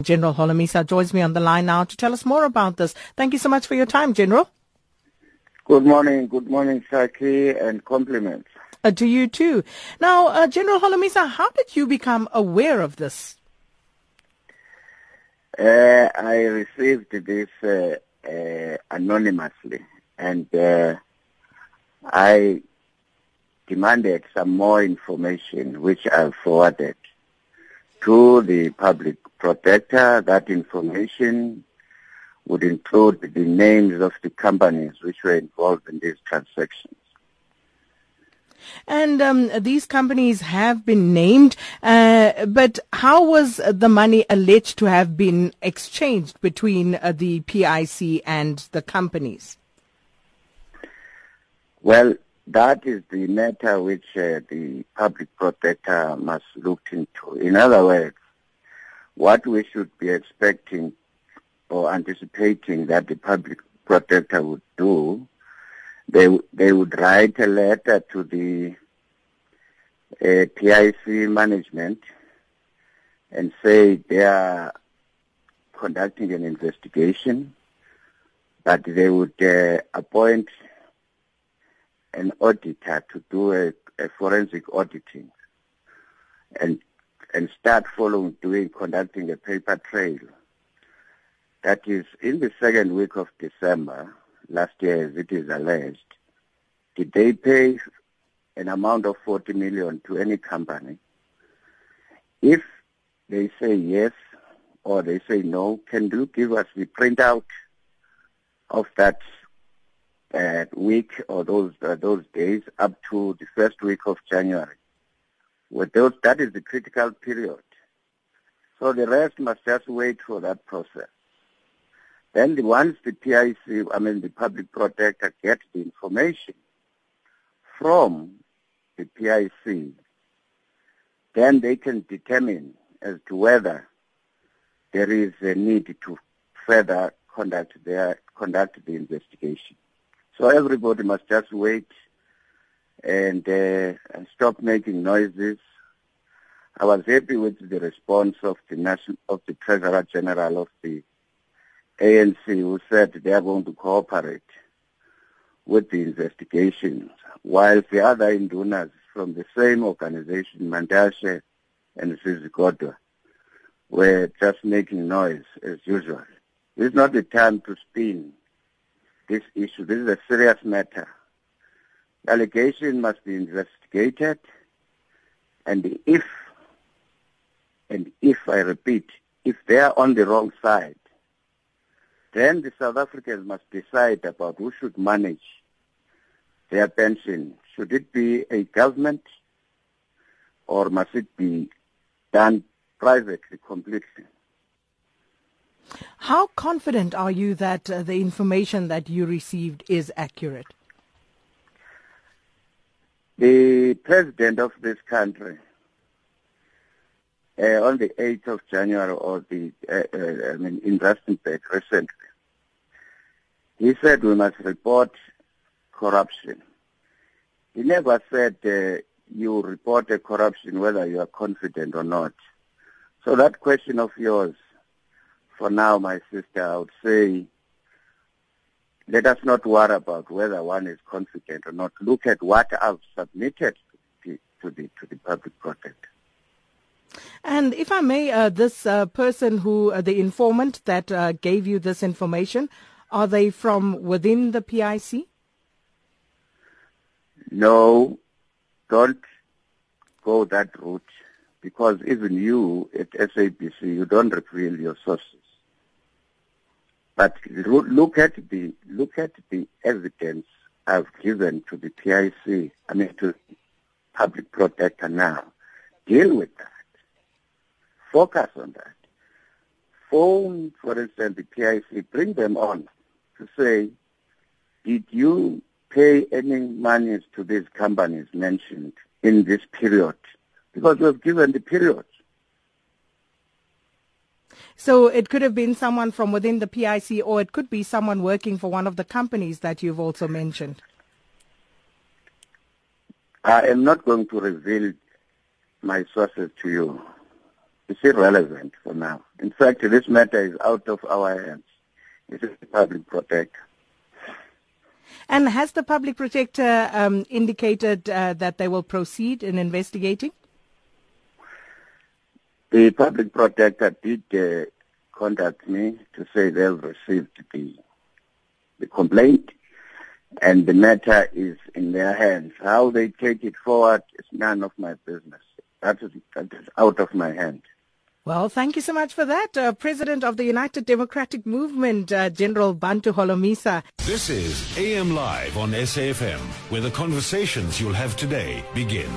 General Holomisa joins me on the line now to tell us more about this. Thank you so much for your time, General. Good morning. Good morning, Saki, and compliments. Uh, to you too. Now, uh, General Holomisa, how did you become aware of this? Uh, I received this uh, uh, anonymously, and uh, I demanded some more information, which I forwarded to the public protector. That information would include the names of the companies which were involved in these transactions. And um, these companies have been named, uh, but how was the money alleged to have been exchanged between uh, the PIC and the companies? Well, that is the matter which uh, the public protector must look into. In other words, what we should be expecting or anticipating that the public protector would do, they they would write a letter to the uh, PIC management and say they are conducting an investigation, but they would uh, appoint an auditor to do a, a forensic auditing and and start following doing conducting a paper trail. That is in the second week of December last year as it is alleged, did they pay an amount of 40 million to any company? If they say yes or they say no, can you give us the printout of that uh, week or those uh, those days up to the first week of January. With those, that is the critical period. So the rest must just wait for that process. Then the, once the PIC, I mean the public protector gets the information from the PIC, then they can determine as to whether there is a need to further conduct their conduct the investigation. So everybody must just wait and, uh, stop making noises. I was happy with the response of the national, of the Treasurer General of the ANC who said they are going to cooperate with the investigations, while the other indunas from the same organization, Mantashe and Zizi Kodwa, were just making noise as usual. This is not the time to spin this issue. This is a serious matter. The allegation must be investigated, and if, and if I repeat, if they are on the wrong side, then the South Africans must decide about who should manage their pension. Should it be a government or must it be done privately completely? How confident are you that uh, the information that you received is accurate? The president of this country, uh, on the 8th of January, or the, uh, uh, I mean, in Rustenburg recently, he said we must report corruption. He never said uh, you report a corruption whether you are confident or not. So that question of yours for now, my sister, I would say let us not worry about whether one is confident or not. Look at what I've submitted to the, to the, to the public protector. And if I may, uh, this uh, person who, uh, the informant that uh, gave you this information, are they from within the PIC? No, don't go that route because even you at SABC, you don't reveal your sources. But look at the look at the evidence I've given to the PIC, I mean to public protector now. Deal with that. Focus on that. Phone, for instance, the PIC, bring them on to say, did you pay any monies to these companies mentioned in this period? Because we've given the period. So it could have been someone from within the PIC or it could be someone working for one of the companies that you've also mentioned. I am not going to reveal my sources to you. It's irrelevant for now. In fact, this matter is out of our hands. It is the public protector. And has the public protector um, indicated uh, that they will proceed in investigating? The public protector did uh, contact me to say they've received the the complaint and the matter is in their hands. How they take it forward is none of my business. That is, that is out of my hand. Well, thank you so much for that. Uh, President of the United Democratic Movement, uh, General Bantu Holomisa. This is AM Live on SAFM, where the conversations you'll have today begin.